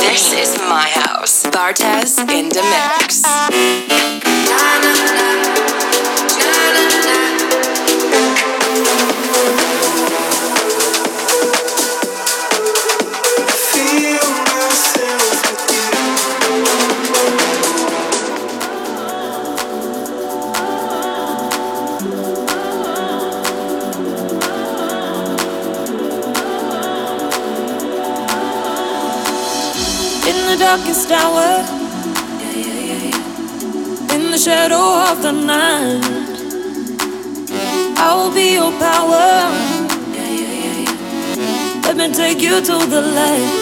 This is my house. Bartez in the mix. Hour, in the shadow of the night, I will be your power. Let me take you to the light.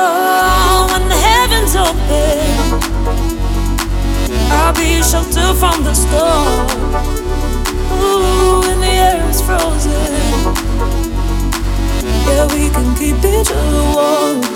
Oh, when the heavens open, I'll be your shelter from the storm. Ooh, when the air is frozen, yeah, we can keep each other warm.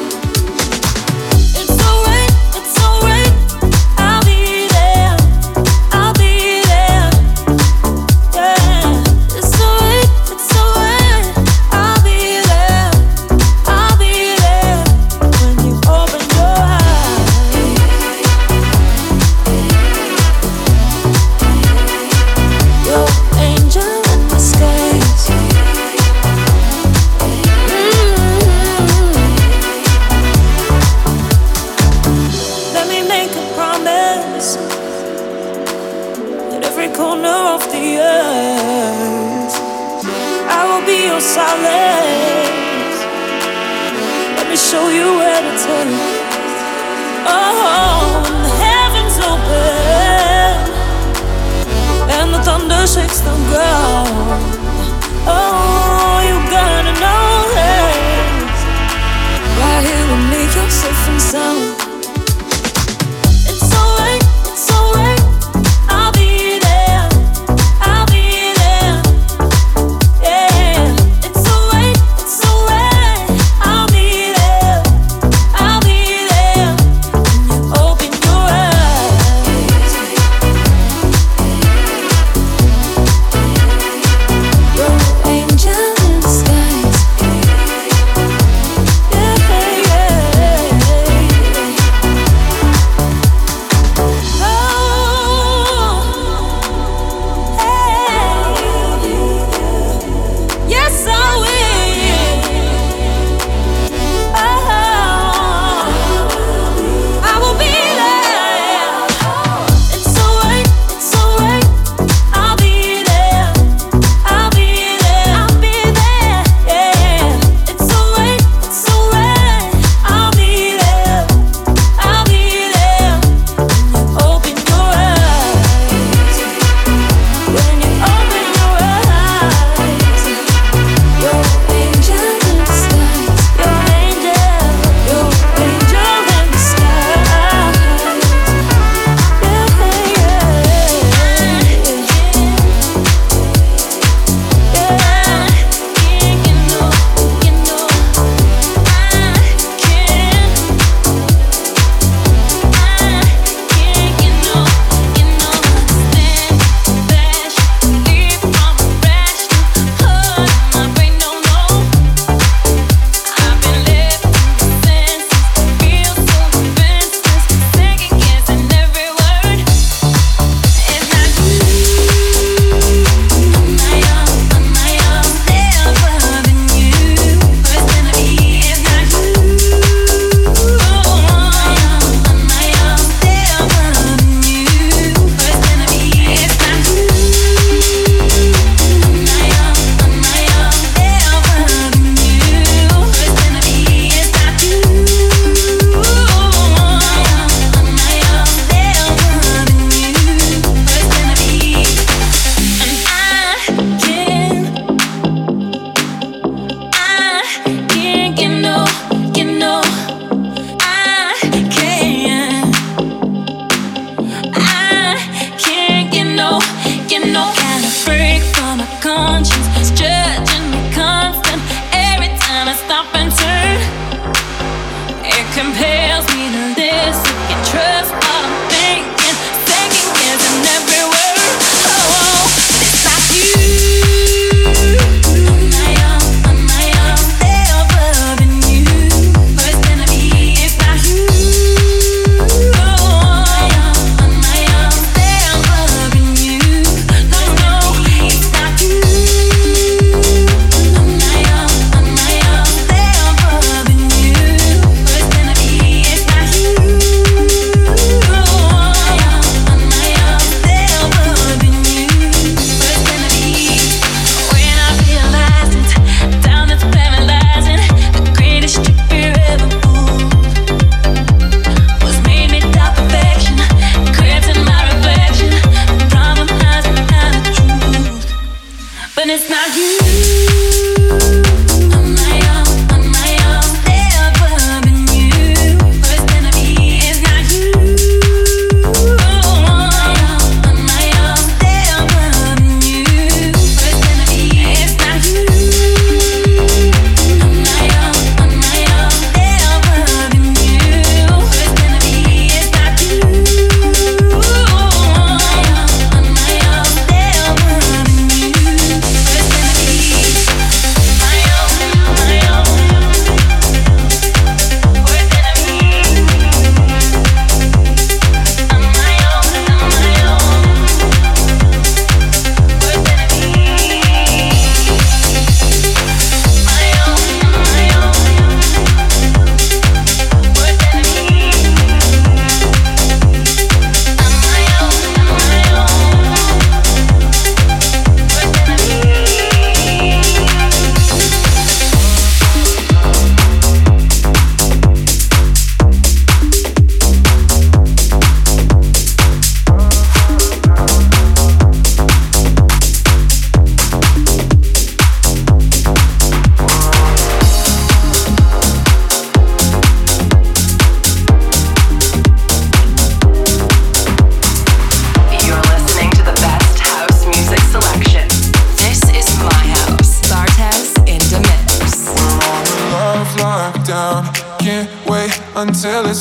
Corner of the earth. I will be your solace. Let me show you where to turn. Oh, when the heavens open and the thunder shakes the ground. Oh, you gotta know this. Right here with me, you're safe and sound.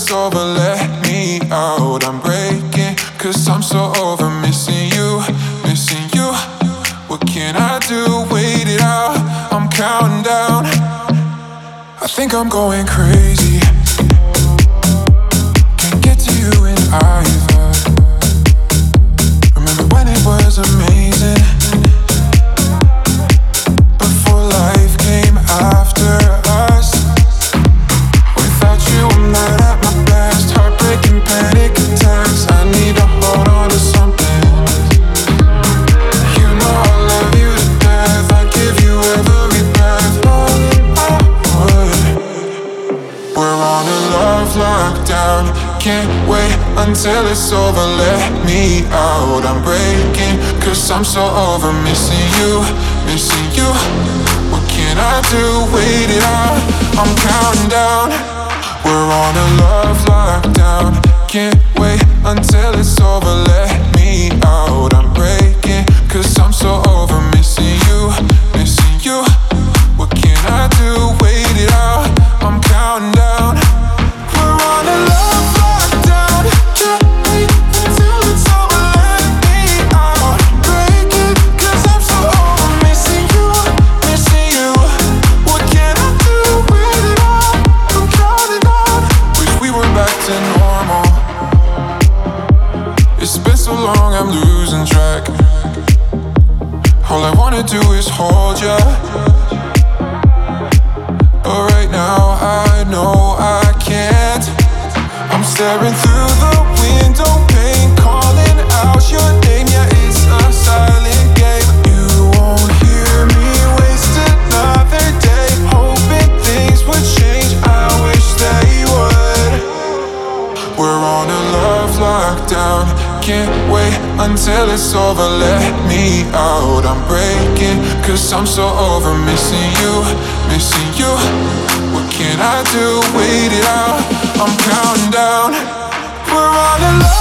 it's over, let me out. I'm breaking, cause I'm so over missing you, missing you. What can I do? Wait it out, I'm counting down. I think I'm going crazy. over missing you, missing you. What can I do? Wait it out. I'm counting. so long, I'm losing track. All I wanna do is hold ya. But right now, I know I can't. I'm staring through the window calling out your can't wait until it's over. Let me out. I'm breaking, cause I'm so over missing you, missing you. What can I do? Wait it out. I'm counting down. We're all alone.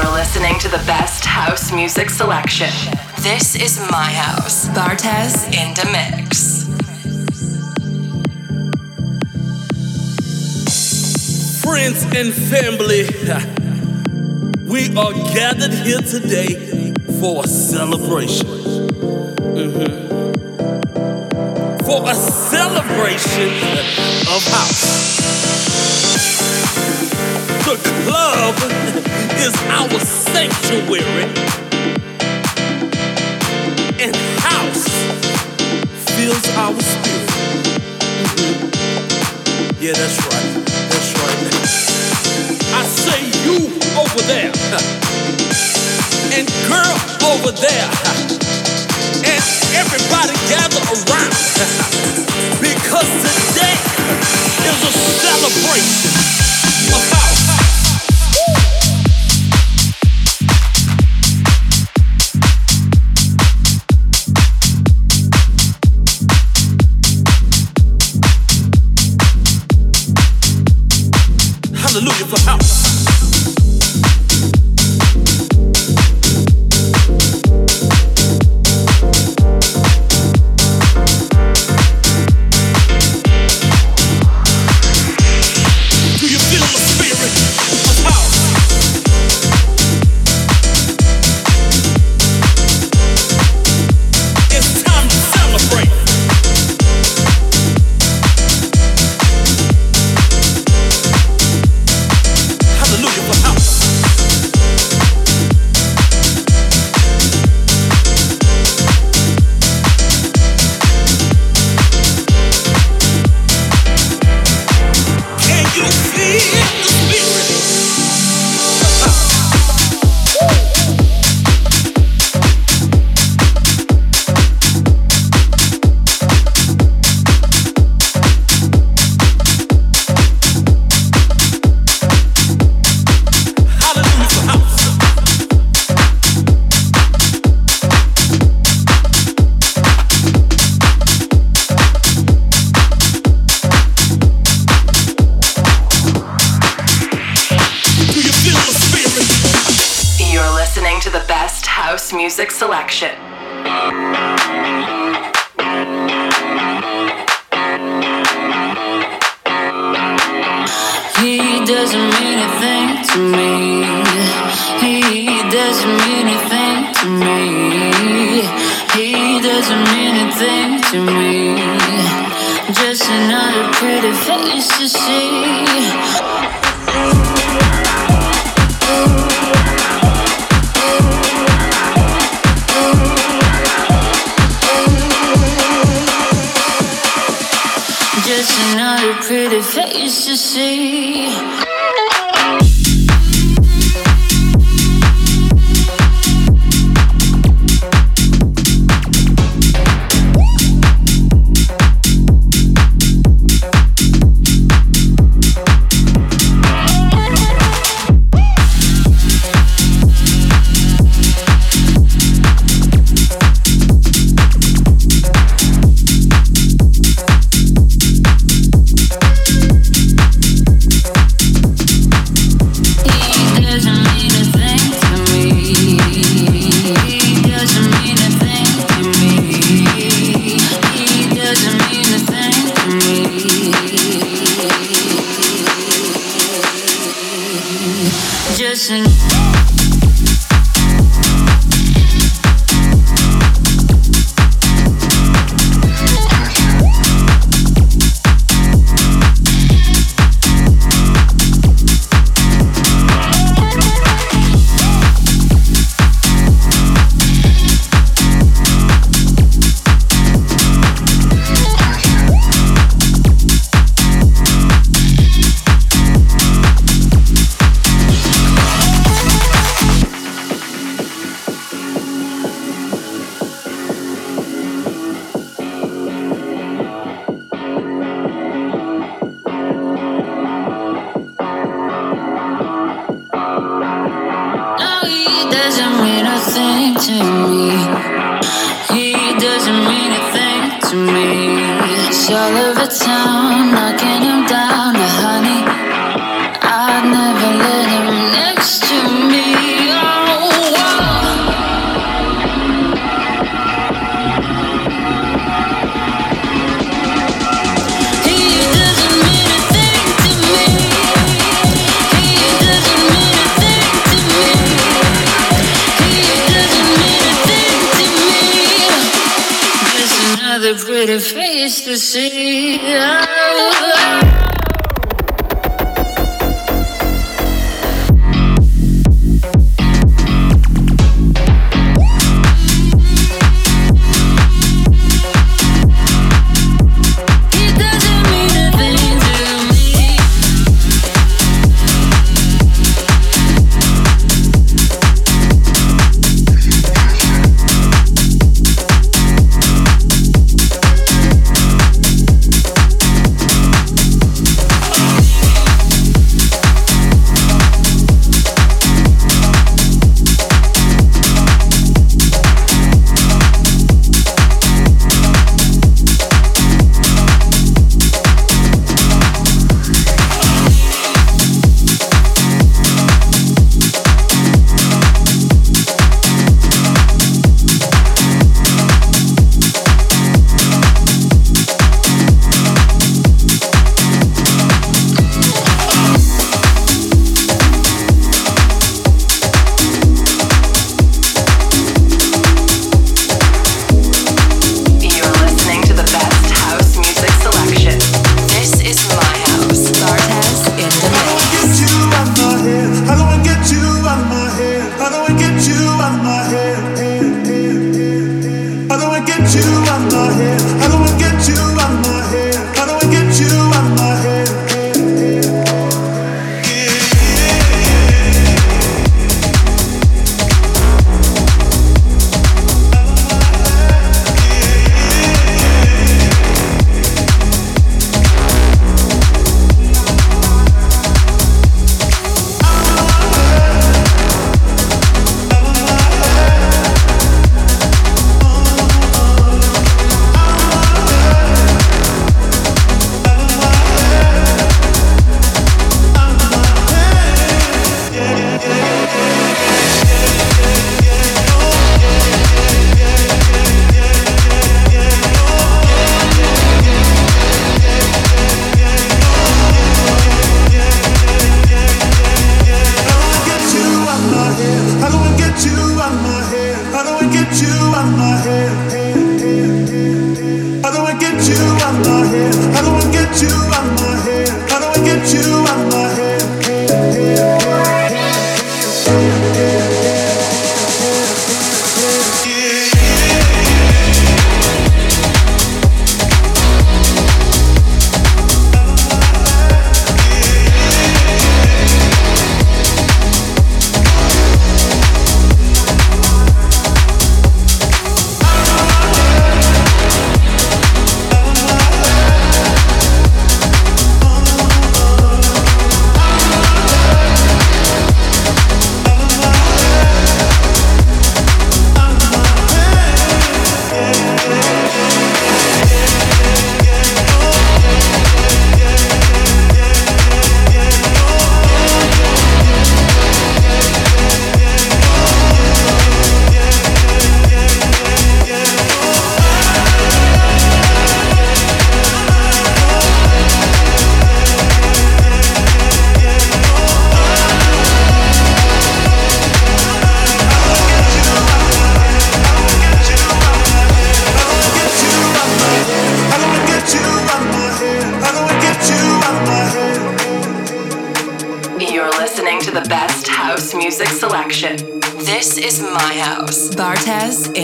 You're listening to the best house music selection. This is my house. Bartez in the mix. Friends and family, we are gathered here today for a celebration. Mm-hmm. For a celebration of house. The club is our sanctuary, and house fills our spirit. Mm-hmm. Yeah, that's right. That's right. I say you over there, and girl over there, and everybody gather around because today is a celebration.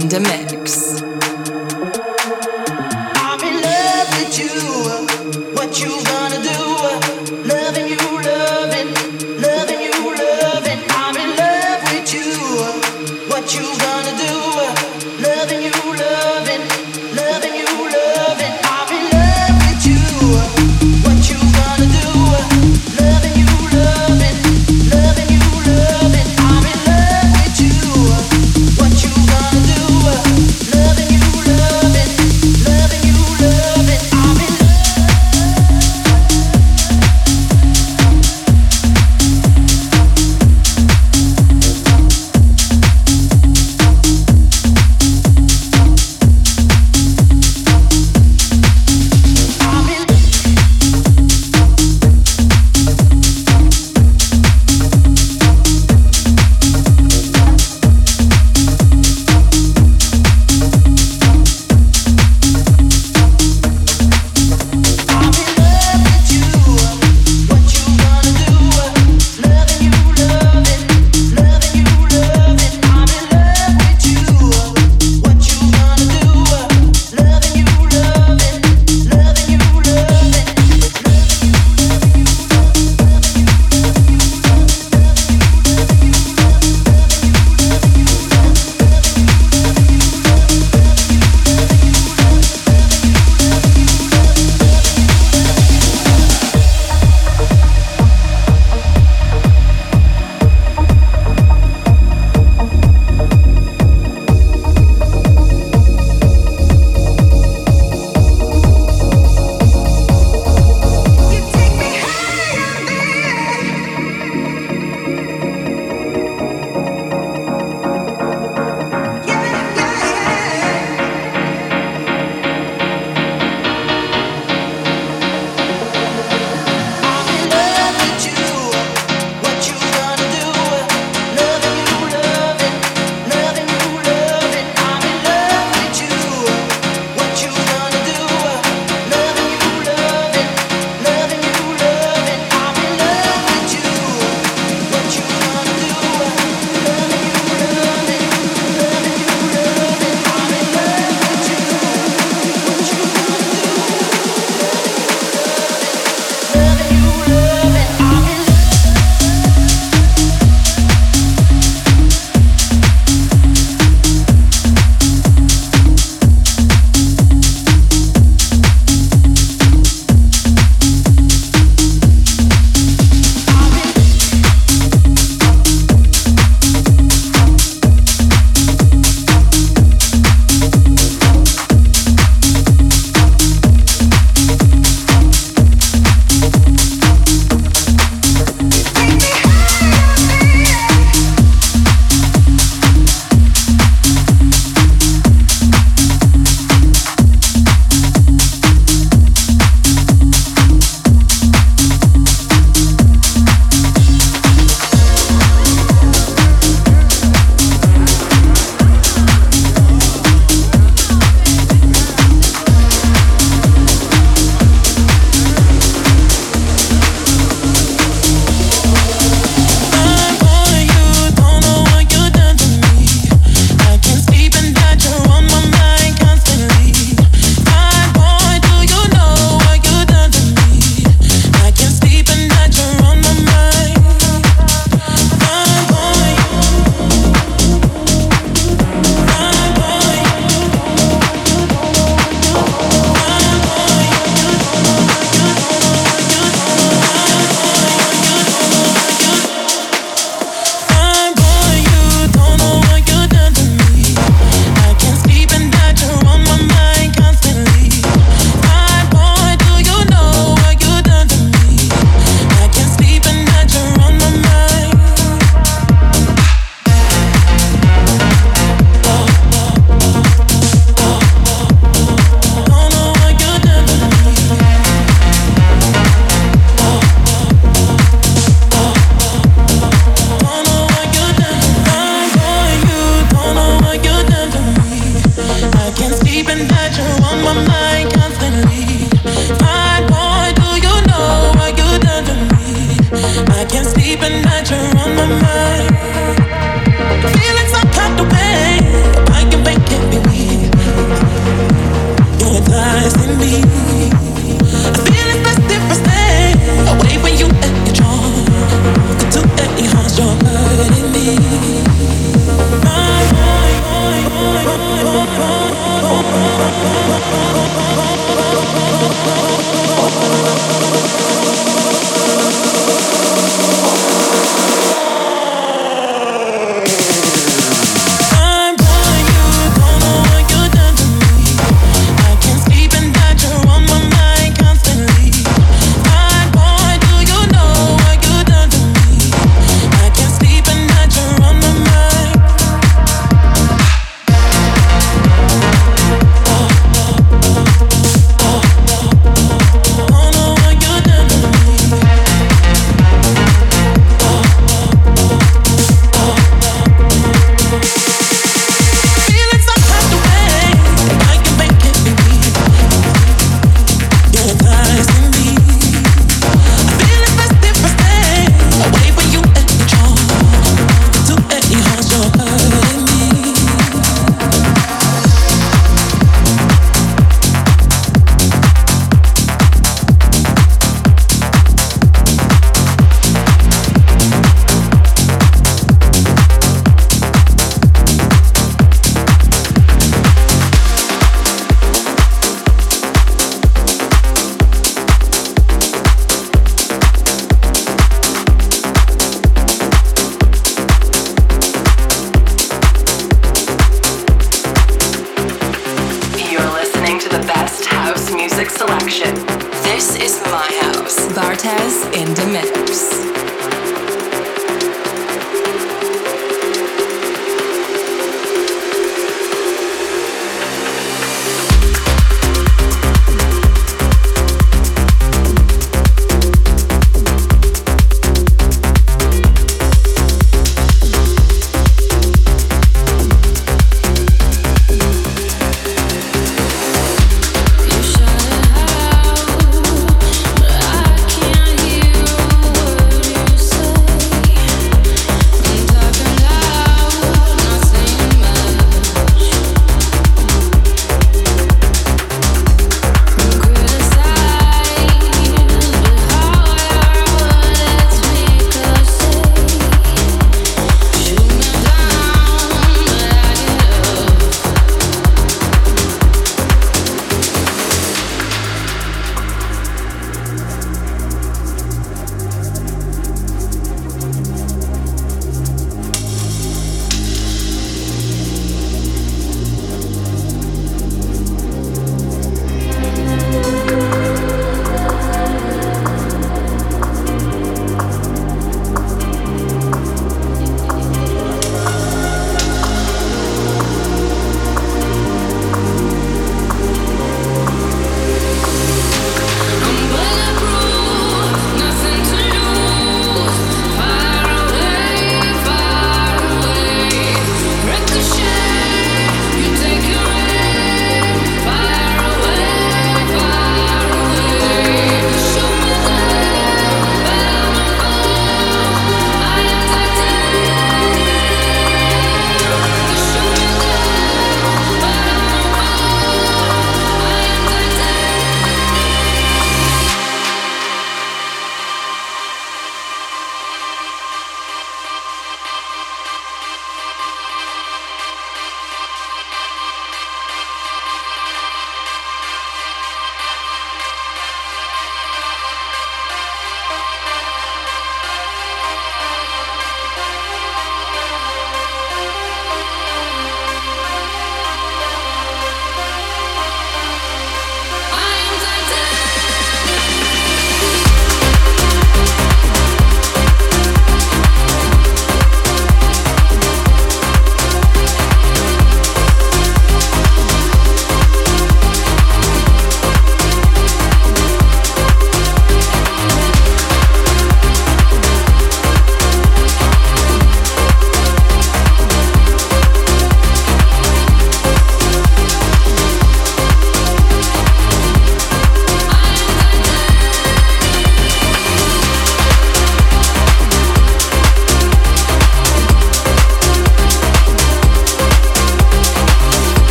What you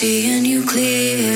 seeing you clear.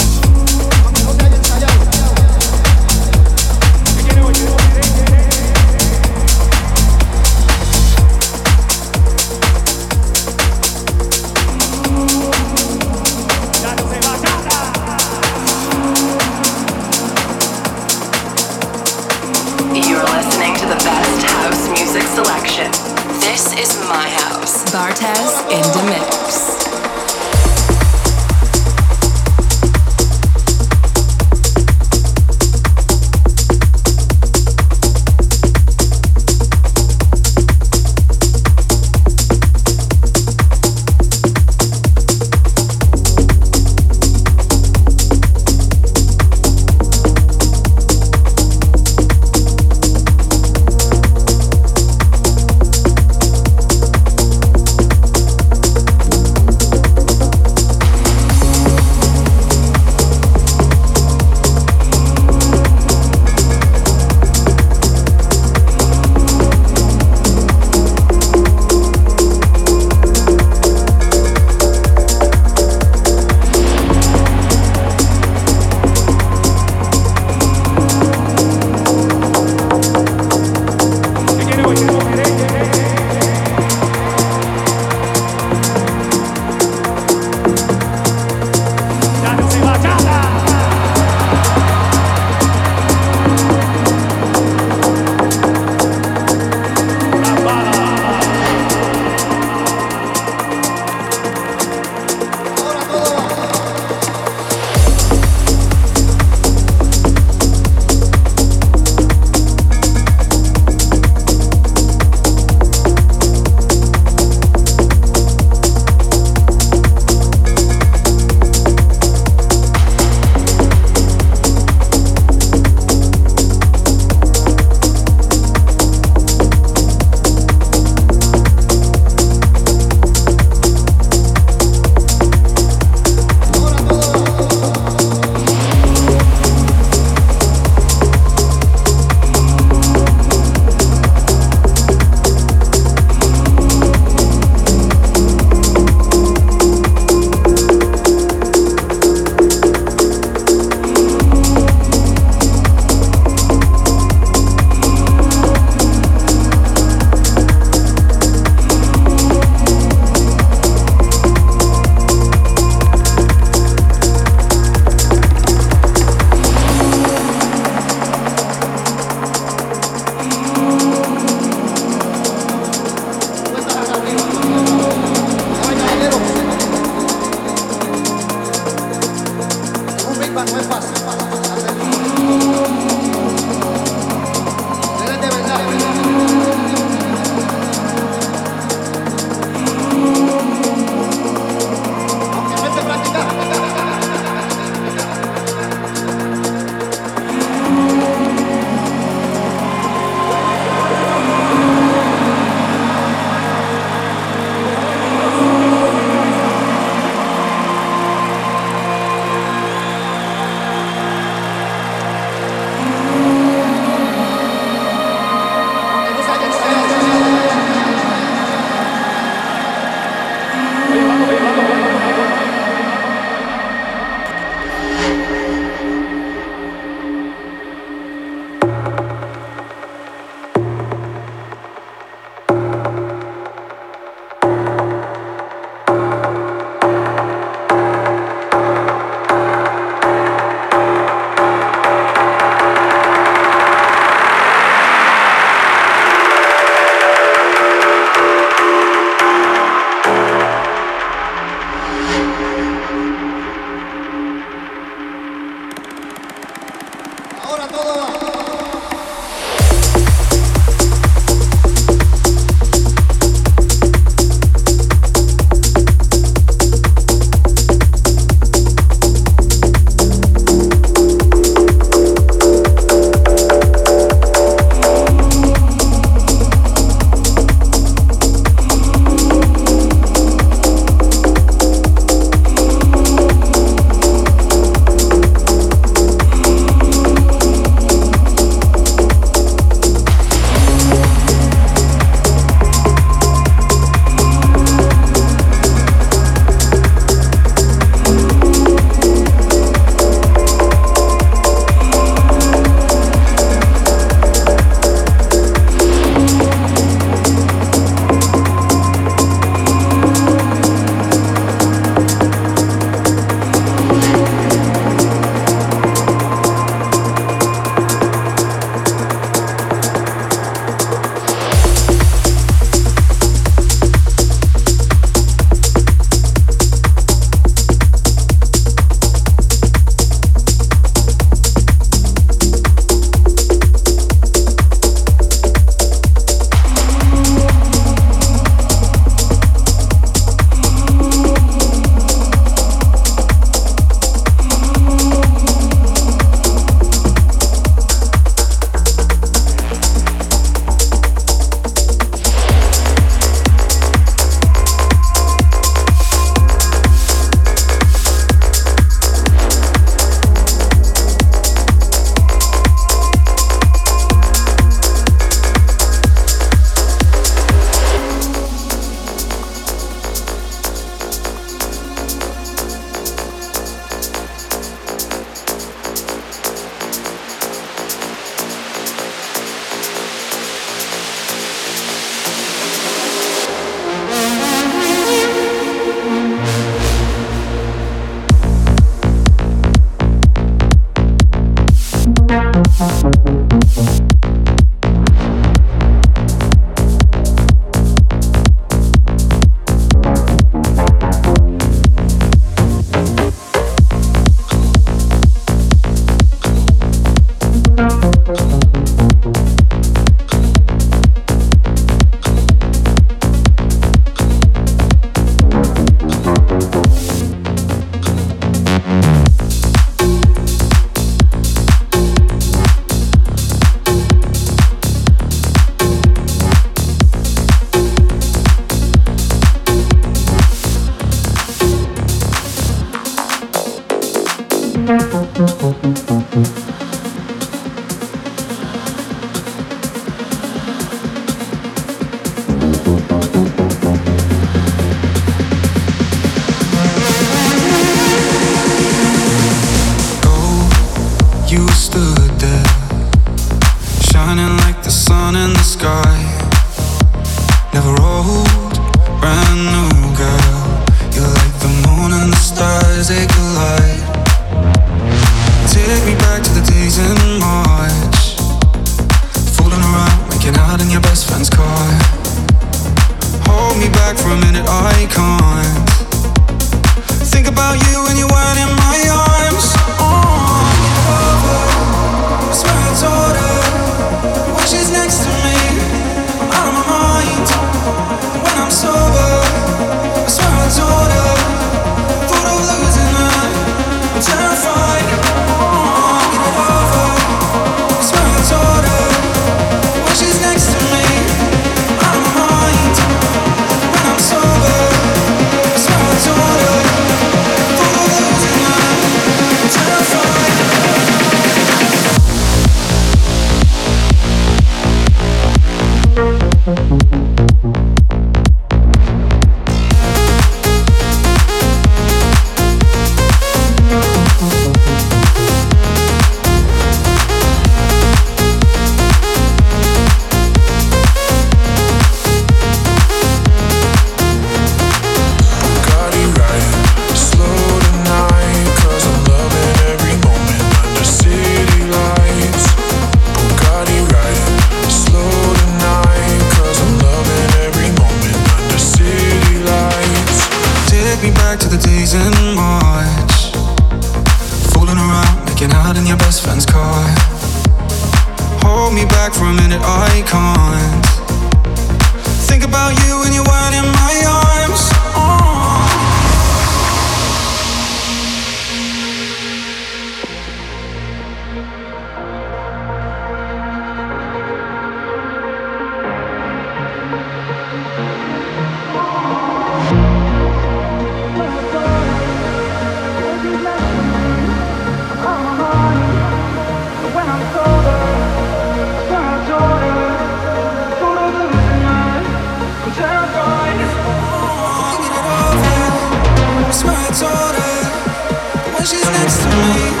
me.